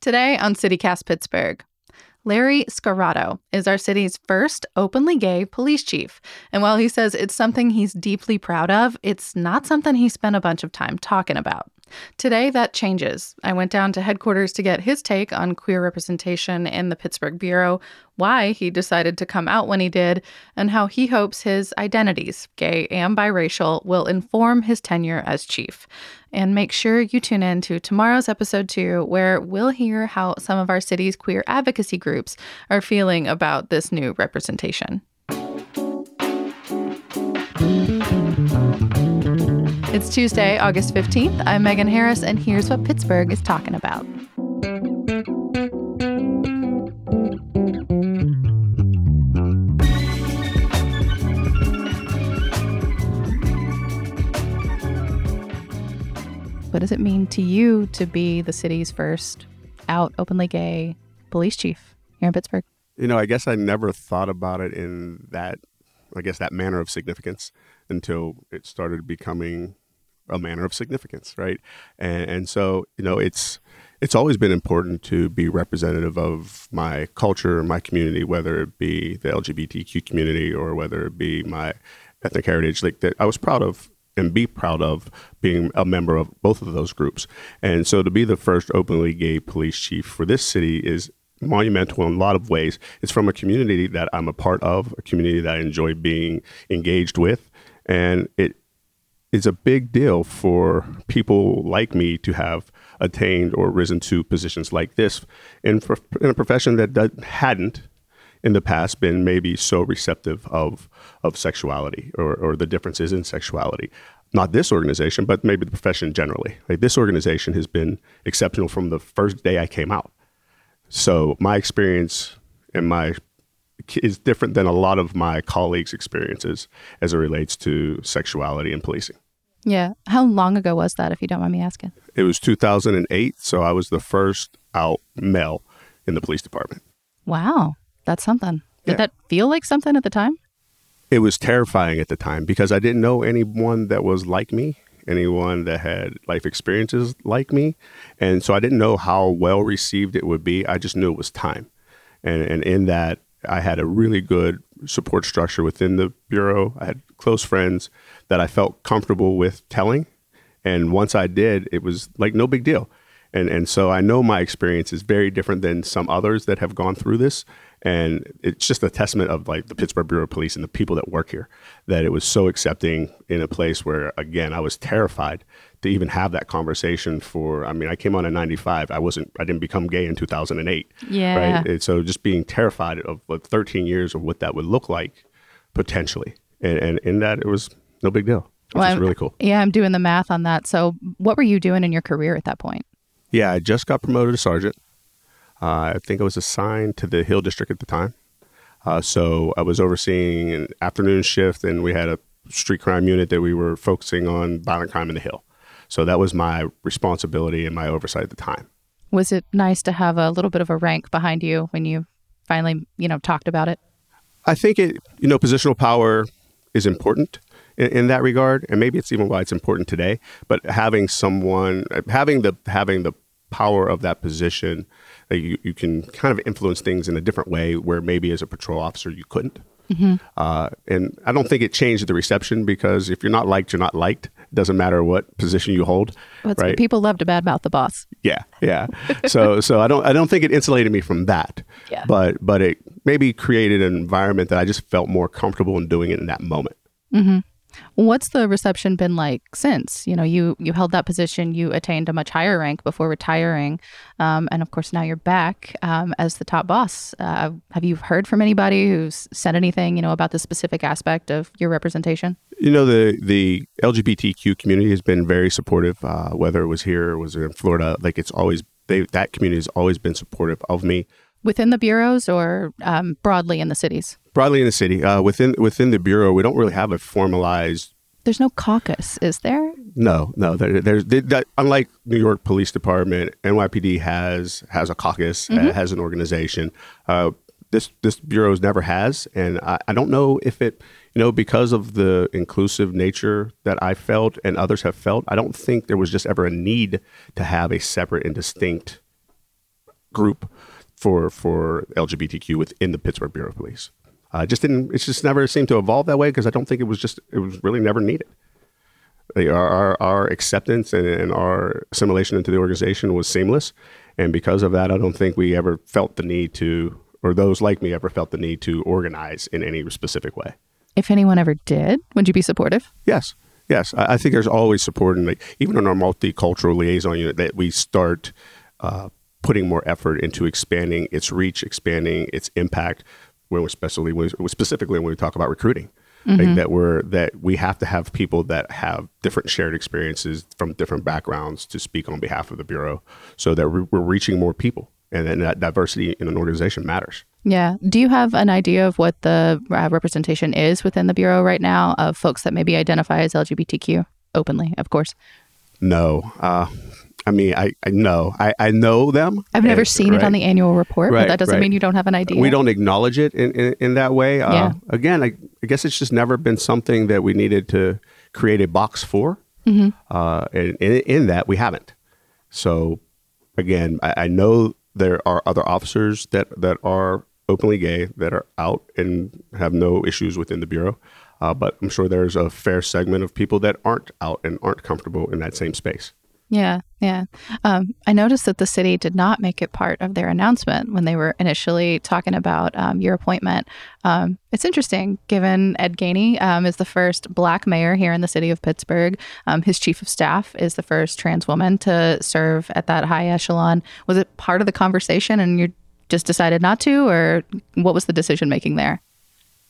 Today on CityCast Pittsburgh, Larry Scirotto is our city's first openly gay police chief. And while he says it's something he's deeply proud of, it's not something he spent a bunch of time talking about. Today, that changes. I went down to headquarters to get his take on queer representation in the Pittsburgh Bureau, why he decided to come out when he did, and how he hopes his identities, gay and biracial, will inform his tenure as chief. And make sure you tune in to tomorrow's episode two, where we'll hear how some of our city's queer advocacy groups are feeling about this new representation. It's Tuesday, August 15th. I'm Megan Harris, and here's what Pittsburgh is talking about. What does it mean to you to be the city's first out openly gay police chief here in Pittsburgh? You know, I guess I never thought about it in that, I guess, that manner of significance until it started becoming a manner of significance, right? And, and so, you know, it's it's always been important to be representative of my culture, my community, whether it be the LGBTQ community or whether it be my ethnic heritage. Like that, I was proud of and be proud of being a member of both of those groups. And so to be the first openly gay police chief for this city is monumental in a lot of ways. It's from a community that I'm a part of, a community that I enjoy being engaged with. And it is a big deal for people like me to have attained or risen to positions like this in, in a profession that, that hadn't in the past been maybe so receptive of of sexuality or, or the differences in sexuality. Not this organization, but maybe the profession generally. This organization has been exceptional from the first day I came out. So my experience and my is different than a lot of my colleagues' experiences as it relates to sexuality and policing. Yeah. How long ago was that, if you don't mind me asking? It was 2008. So I was the first out male in the police department. Wow. That's something. Did yeah. that feel like something at the time? It was terrifying at the time because I didn't know anyone that was like me, anyone that had life experiences like me. And so I didn't know how well received it would be. I just knew it was time. And, and in that, I had a really good support structure within the Bureau. I had close friends that I felt comfortable with telling. And once I did, it was like no big deal. And, and so I know my experience is very different than some others that have gone through this. And it's just a testament of like the Pittsburgh Bureau of Police and the people that work here that it was so accepting in a place where, again, I was terrified to even have that conversation for, I mean, I came on in 95. I wasn't, I didn't become gay in 2008. Yeah. Right. And so just being terrified of like 13 years of what that would look like potentially. And, and in that, it was no big deal. Which well, really cool. Yeah, I'm doing the math on that. So, what were you doing in your career at that point? Yeah, I just got promoted to sergeant. Uh, I think I was assigned to the Hill District at the time. Uh, so I was overseeing an afternoon shift, and we had a street crime unit that we were focusing on violent crime in the Hill. So that was my responsibility and my oversight at the time. Was it nice to have a little bit of a rank behind you when you finally, you know, talked about it? I think it, you know, positional power is important in, in that regard, and maybe it's even why it's important today. But having someone, having the having the power of that position you, you can kind of influence things in a different way where maybe as a patrol officer you couldn't. Mm-hmm. Uh, and I don't think it changed the reception because if you're not liked, you're not liked. Doesn't matter what position you hold. Well, right? People love to badmouth the boss. Yeah, yeah. so, so I don't, I don't think it insulated me from that. Yeah. But, but it maybe created an environment that I just felt more comfortable in doing it in that moment. Mm-hmm. What's the reception been like since? You know, you you held that position, you attained a much higher rank before retiring, um, and of course now you're back um, as the top boss. Uh, have you heard from anybody who's said anything, you know, about the specific aspect of your representation? You know, the the LGBTQ community has been very supportive. Uh, whether it was here or was in Florida, like it's always they that community has always been supportive of me within the bureaus or um, broadly in the cities? Broadly in the city, uh, within within the bureau, we don't really have a formalized. There's no caucus, is there? No, no. There, there's that, unlike New York Police Department, NYPD has has a caucus, mm-hmm. has an organization. Uh, this this bureau never has, and I, I don't know if it you know, because of the inclusive nature that I felt and others have felt, I don't think there was just ever a need to have a separate and distinct group for for LGBTQ within the Pittsburgh Bureau of Police. Uh, just didn't. It's just never seemed to evolve that way because I don't think it was just. It was really never needed. Our our, our acceptance and, and, our assimilation into the organization was seamless, and because of that, I don't think we ever felt the need to, or those like me ever felt the need to organize in any specific way. If anyone ever did, would you be supportive? Yes. Yes, I, I think there's always support, and like, even in our multicultural liaison unit, that we start uh, putting more effort into expanding its reach, expanding its impact. When especially when, specifically when we talk about recruiting, mm-hmm. like that we're that we have to have people that have different shared experiences from different backgrounds to speak on behalf of the bureau, so that we're, we're reaching more people, and then that diversity in an organization matters. Yeah. Do you have an idea of what the uh, representation is within the bureau right now of folks that maybe identify as LGBTQ openly? Of course. No. Uh, I mean, I, I know. I, I know them. I've never and, seen right? it on the annual report, right, but that doesn't right. mean you don't have an idea. We don't acknowledge it in, in, in that way. Uh, yeah. Again, I, I, guess it's just never been something that we needed to create a box for. Mm-hmm. Uh, and, and, in that, we haven't. So, again, I, I know there are other officers that, that are openly gay that are out and have no issues within the Bureau. Uh, but I'm sure there's a fair segment of people that aren't out and aren't comfortable in that same space. Yeah, yeah. Um, I noticed that the city did not make it part of their announcement when they were initially talking about um, your appointment. Um, it's interesting, given Ed Gainey um, is the first black mayor here in the city of Pittsburgh. Um, his chief of staff is the first trans woman to serve at that high echelon. Was it part of the conversation and you just decided not to, or what was the decision making there?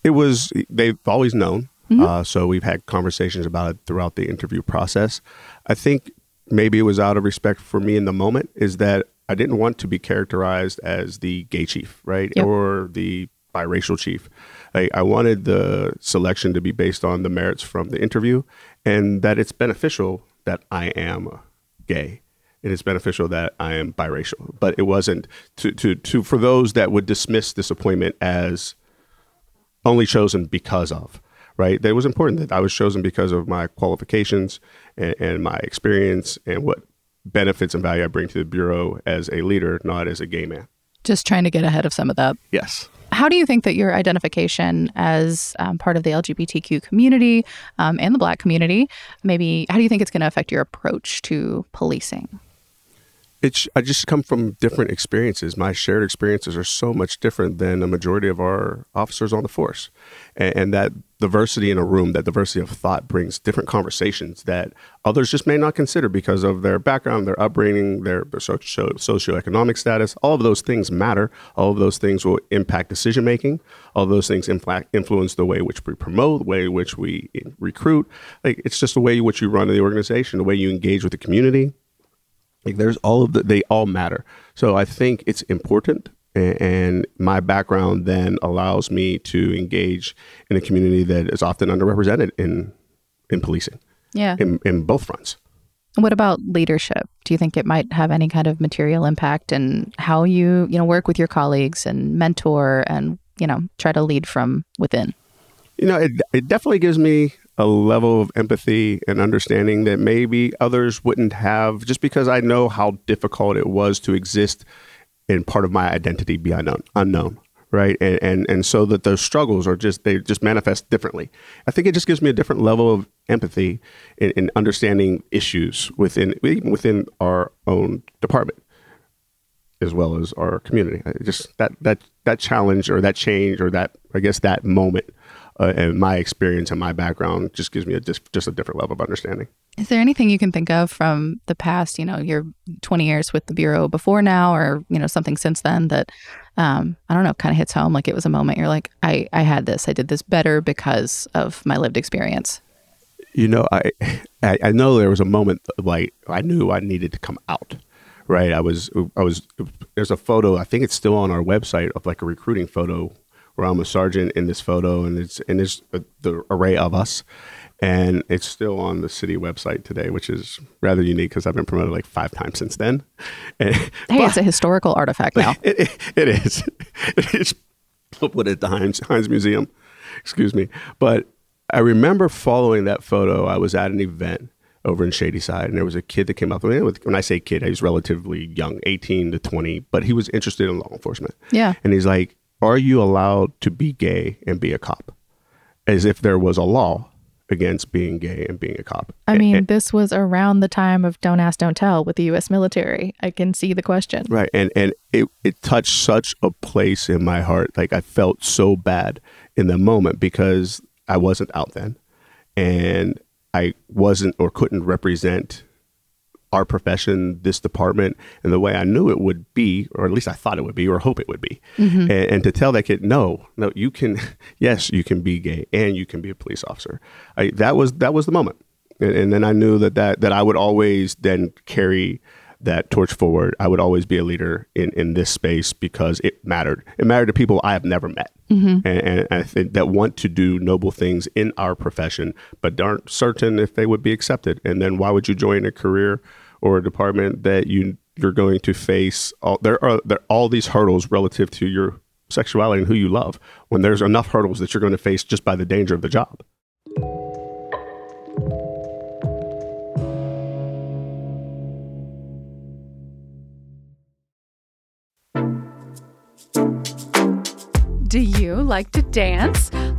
It was, they've always known. Mm-hmm. Uh, so we've had conversations about it throughout the interview process. I think maybe it was out of respect for me in the moment, is that I didn't want to be characterized as the gay chief, right? Yep. Or the biracial chief. I, I wanted the selection to be based on the merits from the interview and that it's beneficial that I am gay. It is beneficial that I am biracial, but it wasn't to, to, to for those that would dismiss this appointment as only chosen because of right? That it was important that I was chosen because of my qualifications and, and, my experience and what benefits and value I bring to the Bureau as a leader, not as a gay man. Just trying to get ahead of some of that. Yes. How do you think that your identification as um, part of the LGBTQ community um, and the Black community, maybe, how do you think it's going to affect your approach to policing? It's I just come from different experiences. My shared experiences are so much different than the majority of our officers on the force, and, and, that diversity in a room, that diversity of thought, brings different conversations that others just may not consider because of their background, their upbringing, their, socio- socioeconomic status. All of those things matter. All of those things will impact decision making. All those things influence the way in which we promote, the way in which we eh, recruit. Like it's just the way in which you run the organization, the way you engage with the community like there's all of the, they all matter. So I think it's important. And, and my background then allows me to engage in a community that is often underrepresented in, in policing. Yeah. In, in both fronts. What about leadership? Do you think it might have any kind of material impact in how you, you know, work with your colleagues and mentor and, you know, try to lead from within? You know, it, it definitely gives me a level of empathy and understanding that maybe others wouldn't have just because I know how difficult it was to exist and part of my identity be unknown, unknown right and, and and so that those struggles are just they just manifest differently i think it just gives me a different level of empathy in, in understanding issues within even within our own department as well as our community. Just that that that challenge or that change or that I guess that moment uh, and my experience and my background just gives me a just, just a different level of understanding. Is there anything you can think of from the past, you know, your 20 years with the Bureau before now, or, you know, something since then that, um, I don't know, kind of hits home? Like it was a moment you're like, I, I had this, I did this better because of my lived experience. You know, I, I, I know there was a moment like I knew I needed to come out right? I was I was there's a photo I think it's still on our website of like a recruiting photo where I'm a sergeant in this photo and it's and there's a, the array of us and it's still on the city website today, which is rather unique because I've been promoted like five times since then. And, hey, but, it's a historical artifact now. It, it, it is. it's put at the Heinz, Heinz Museum. Excuse me, but I remember following that photo. I was at an event over in Shadyside, and there was a kid that came up. with when I say kid, he was relatively young, eighteen to twenty, but he was interested in law enforcement. Yeah, and he's like, "Are you allowed to be gay and be a cop?" As if there was a law against being gay and being a cop. I mean, and, this was around the time of Don't Ask, Don't Tell with the U.S. military. I can see the question. Right, and and it it touched such a place in my heart. Like I felt so bad in the moment because I wasn't out then, and I wasn't or couldn't represent our profession, this department, and the way I knew it would be, or at least I thought it would be, or hope it would be. Mm-hmm. And, and, to tell that kid, no, no, you can, yes, you can be gay and you can be a police officer. I, that was that was the moment, and, and then I knew that that that I would always then carry that torch forward. I would always be a leader in, in this space because it mattered. It mattered to people I have never met. Mm-hmm. And, and, I think that want to do noble things in our profession, but aren't certain if they would be accepted. And then why would you join a career or a department that you you're going to face all there are there are all these hurdles relative to your sexuality and who you love when there's enough hurdles that you're going to face just by the danger of the job. Do you like to dance?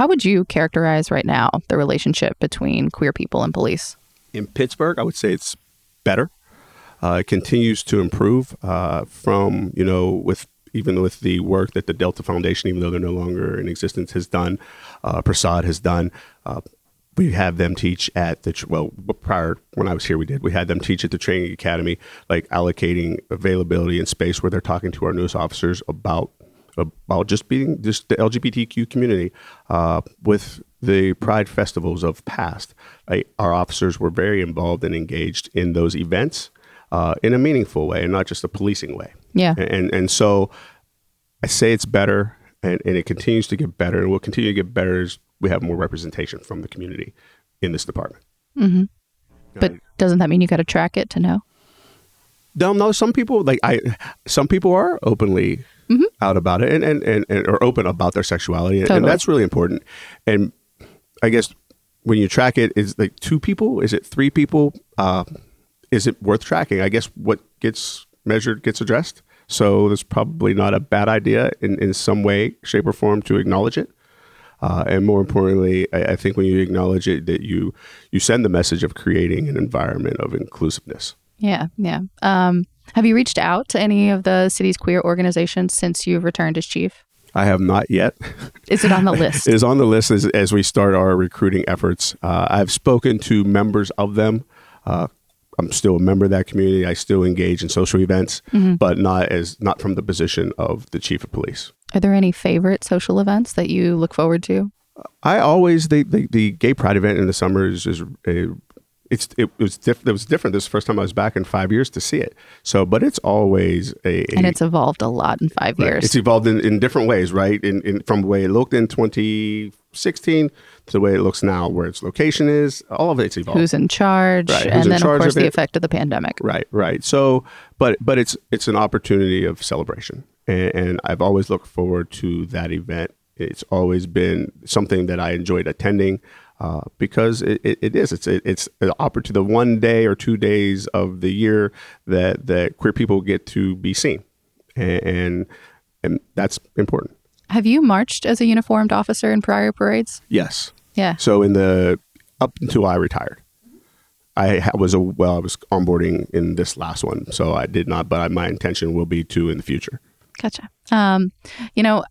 How would you characterize right now the relationship between queer people and police? In Pittsburgh, I would say it's better. Uh, it continues to improve uh, from, you know, with even with the work that the Delta Foundation, even though they're no longer in existence, has done, uh, Persad has done. Uh, we have them teach at the well prior when I was here we did we had them teach at the training academy like allocating availability and space where they're talking to our news officers about about just being just the LGBTQ community uh, with the pride festivals of past our officers were very involved and engaged in those events uh, in a meaningful way and not just a policing way yeah and and so I say it's better and, and it continues to get better and will continue to get better as we have more representation from the community in this department. Mm-hmm. But doesn't that mean you got to track it to know? No, no. Some people like I. Some people are openly mm-hmm. out about it and, and, and, and are open about their sexuality, totally. and that's really important. And I guess when you track it, is like two people? Is it three people? Uh, is it worth tracking? I guess what gets measured gets addressed. So there's probably not a bad idea in, in some way, shape, or form to acknowledge it. Uh, and more importantly, I, I, think when you acknowledge it, that you you send the message of creating an environment of inclusiveness. Yeah, yeah. Um, have you reached out to any of the city's queer organizations since you've returned as chief? I have not yet. Is it on the list? it is on the list as, as we start our recruiting efforts. Uh, I've spoken to members of them. Uh, I'm still a member of that community. I still engage in social events, mm-hmm. but not as not from the position of the chief of police. Are there any favorite social events that you look forward to? I always the the, the gay pride event in the summer is, is a it's it was diff- it was different. This first time I was back in five years to see it. So, but it's always a, a and it's evolved a lot in five right. years. It's evolved in, in different ways, right? In, in from the way it looked in 2016 to the way it looks now, where its location is. All of it's evolved. Who's in charge? Right. and then of course of the effect of the pandemic. Right. Right. So, but but it's it's an opportunity of celebration, and, and I've always looked forward to that event. It's always been something that I enjoyed attending uh, because it, it, it is it's it, it's an opportunity the one day or two days of the year that that queer people get to be seen and, and and that's important have you marched as a uniformed officer in prior parades yes yeah so in the up until i retired I was a well. I was onboarding in this last one, so I did not. But my intention will be to in the future. Gotcha. Um, you know,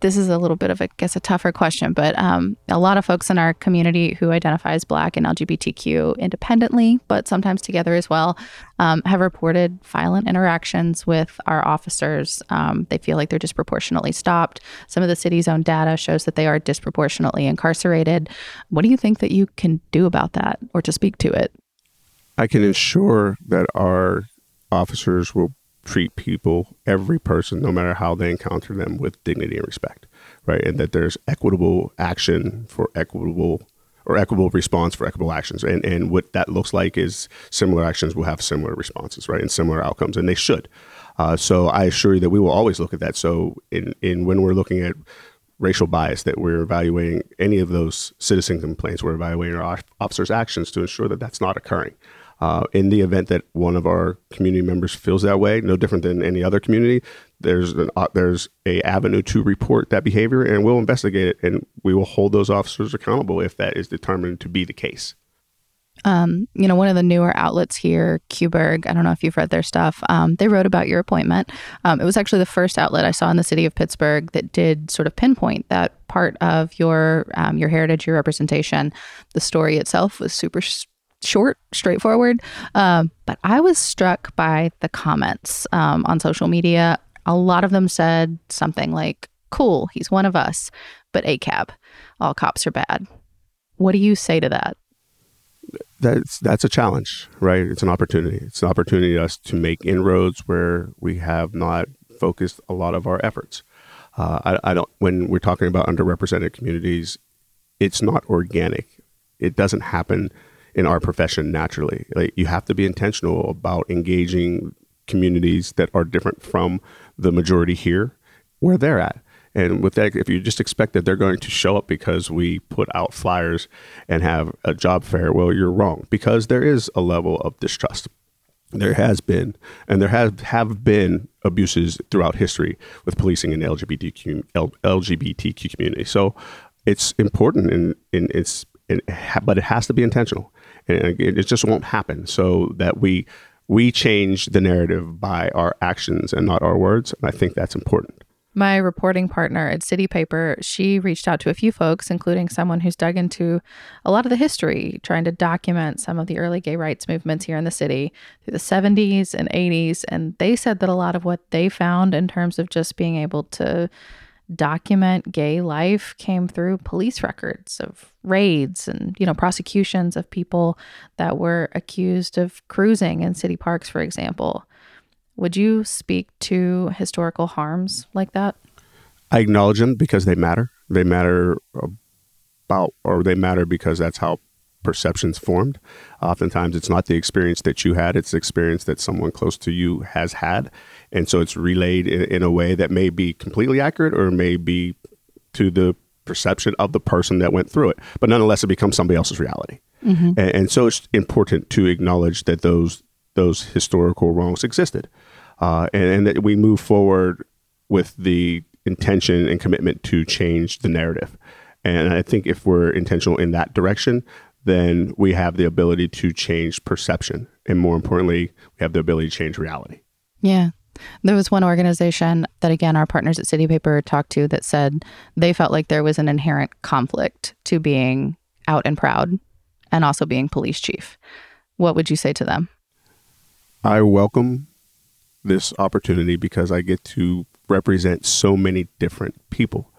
this is a little bit of, I guess, a tougher question, but um, a lot of folks in our community who identify as Black and LGBTQ independently, but sometimes together as well, um, have reported violent interactions with our officers. Um, they feel like they're disproportionately stopped. Some of the city's own data shows that they are disproportionately incarcerated. What do you think that you can do about that or to speak to it? I can ensure that our officers will treat people, every person, no matter how they encounter them, with dignity and respect, right? And that there's equitable action for equitable or equitable response for equitable actions. And and what that looks like is similar actions will have similar responses, right? And similar outcomes, and they should. Uh, so I assure you that we will always look at that. So in in when we're looking at racial bias that we're evaluating any of those citizen complaints we're evaluating our officers actions to ensure that that's not occurring uh, in the event that one of our community members feels that way, no different than any other community, there's an uh, there's a avenue to report that behavior, and we'll investigate it, and we will hold those officers accountable if that is determined to be the case. Um, you know, one of the newer outlets here, QBurgh, I don't know if you've read their stuff. Um, they wrote about your appointment. Um, it was actually the first outlet I saw in the city of Pittsburgh that did sort of pinpoint that part of your um, your heritage, your representation. The story itself was super short, straightforward. Um, but I was struck by the comments um, on social media. A lot of them said something like, cool, he's one of us, but ACAB, all cops are bad. What do you say to that? That's that's a challenge, right? It's an opportunity. It's an opportunity for us to make inroads where we have not focused a lot of our efforts. Uh, I, I don't. When we're talking about underrepresented communities, it's not organic. It doesn't happen in our profession naturally. Like you have to be intentional about engaging communities that are different from the majority here where they're at. And with that, if you just expect that they're going to show up because we put out flyers and have a job fair, well, you're wrong because there is a level of distrust. There has been, and there have, have been abuses throughout history with policing in the LGBTQ, LGBTQ community. So it's important and in, it's, in, but it has to be intentional and it just won't happen. So that we we change the narrative by our actions and not our words, and I think that's important. My reporting partner at City Paper, she reached out to a few folks, including someone who's dug into a lot of the history, trying to document some of the early gay rights movements here in the city through the 70s and 80s. And they said that a lot of what they found in terms of just being able to document gay life came through police records of raids and you know prosecutions of people that were accused of cruising in city parks for example. Would you speak to historical harms like that? I acknowledge them because they matter. They matter about or they matter because that's how perceptions formed. Oftentimes, it's not the experience that you had, it's the experience that someone close to you has had. And so it's relayed in, in a way that may be completely accurate or may be to the perception of the person that went through it. But nonetheless, it becomes somebody else's reality. Mm-hmm. And, and, so it's important to acknowledge that those those historical wrongs existed, uh, and, and that we move forward with the intention and commitment to change the narrative. And I think if we're intentional in that direction, then we have the ability to change perception. And more importantly, we have the ability to change reality. Yeah. There was one organization that, again, our partners at City Paper talked to that said they felt like there was an inherent conflict to being out and proud and also being police chief. What would you say to them? I welcome this opportunity because I get to represent so many different people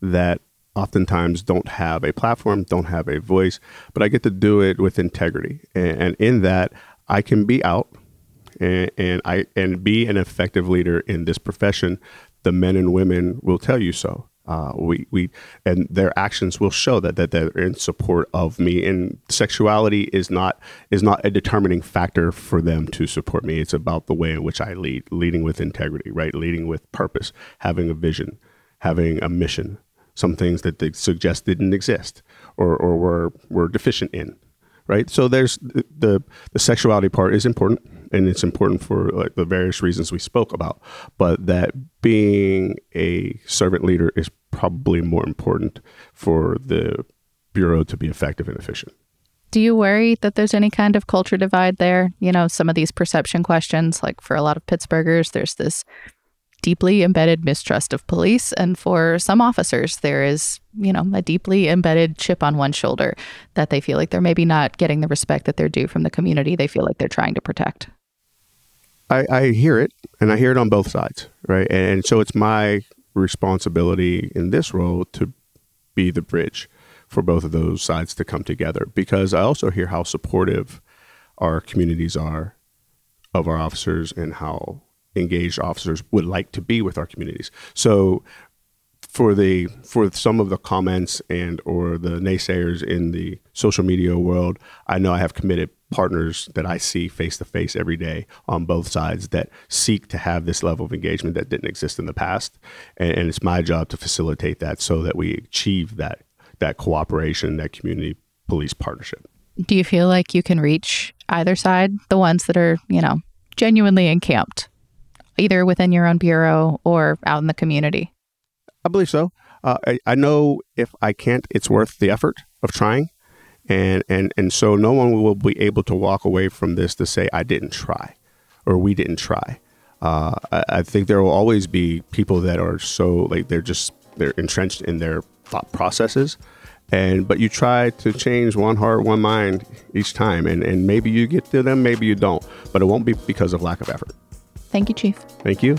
that oftentimes don't have a platform, don't have a voice, but I get to do it with integrity. And, and in that, I can be out and, and, I and be an effective leader in this profession. The men and women will tell you so. Uh, we we and their actions will show that that they're in support of me. And sexuality is not is not a determining factor for them to support me. It's about the way in which I lead, leading with integrity, right? Leading with purpose, having a vision, having a mission. Some things that they suggest didn't exist or or were were deficient in, right? So there's the the sexuality part is important and it's important for like the various reasons we spoke about. But that being a servant leader is probably more important for the bureau to be effective and efficient. Do you worry that there's any kind of culture divide there? You know, some of these perception questions, like for a lot of Pittsburghers, there's this deeply embedded mistrust of police. And for some officers, there is, you know, a deeply embedded chip on one shoulder that they feel like they're maybe not getting the respect that they're due from the community they feel like they're trying to protect. I, I hear it, and I hear it on both sides, right? And, and so it's my responsibility in this role to be the bridge for both of those sides to come together because I also hear how supportive our communities are of our officers and how engaged officers would like to be with our communities. So for the for some of the comments and or the naysayers in the social media world, I know I have committed partners that I see face to face every day on both sides that seek to have this level of engagement that didn't exist in the past, and, and it's my job to facilitate that so that we achieve that that cooperation, that community police partnership. Do you feel like you can reach either side, the ones that are you know genuinely encamped, either within your own bureau or out in the community? I believe so. Uh, I, I know if I can't, it's worth the effort of trying and and and so no one will be able to walk away from this to say I didn't try, or we didn't try. Uh, I, I, think there will always be people that are so like they're just they're entrenched in their thought processes, and but you try to change one heart, one mind each time, and and maybe you get to them, maybe you don't, but it won't be because of lack of effort. Thank you, Chief. Thank you.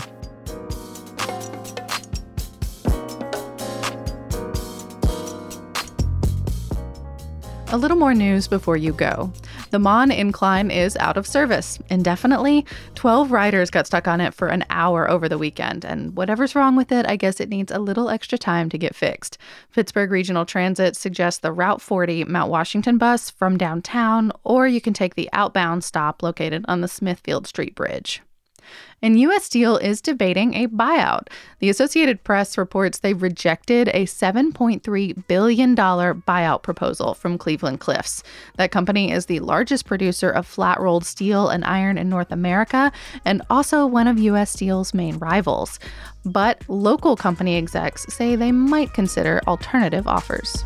A little more news before you go. The Mon Incline is out of service indefinitely. 12 riders got stuck on it for an hour over the weekend, and whatever's wrong with it, I guess it needs a little extra time to get fixed. Pittsburgh Regional Transit suggests the Route 40 Mount Washington bus from downtown, or you can take the outbound stop located on the Smithfield Street Bridge and U.S. Steel is debating a buyout. The Associated Press reports they've rejected a $7.3 billion buyout proposal from Cleveland Cliffs. That company is the largest producer of flat rolled steel and iron in North America and also one of U.S. Steel's main rivals. But local company execs say they might consider alternative offers.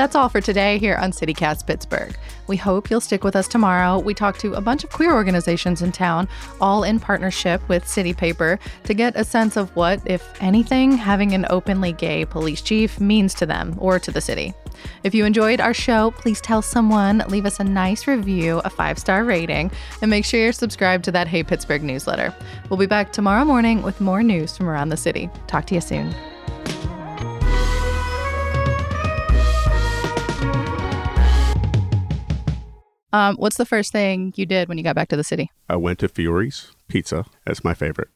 That's all for today here on CityCast Pittsburgh. We hope you'll stick with us tomorrow. We talk to a bunch of queer organizations in town, all in partnership with City Paper, to get a sense of what, if anything, having an openly gay police chief means to them or to the city. If you enjoyed our show, please tell someone, leave us a nice review, a five star rating, and make sure you're subscribed to that Hey Pittsburgh newsletter. We'll be back tomorrow morning with more news from around the city. Talk to you soon. Um, what's the first thing you did when you got back to the city? I went to Fiore's Pizza. That's my favorite.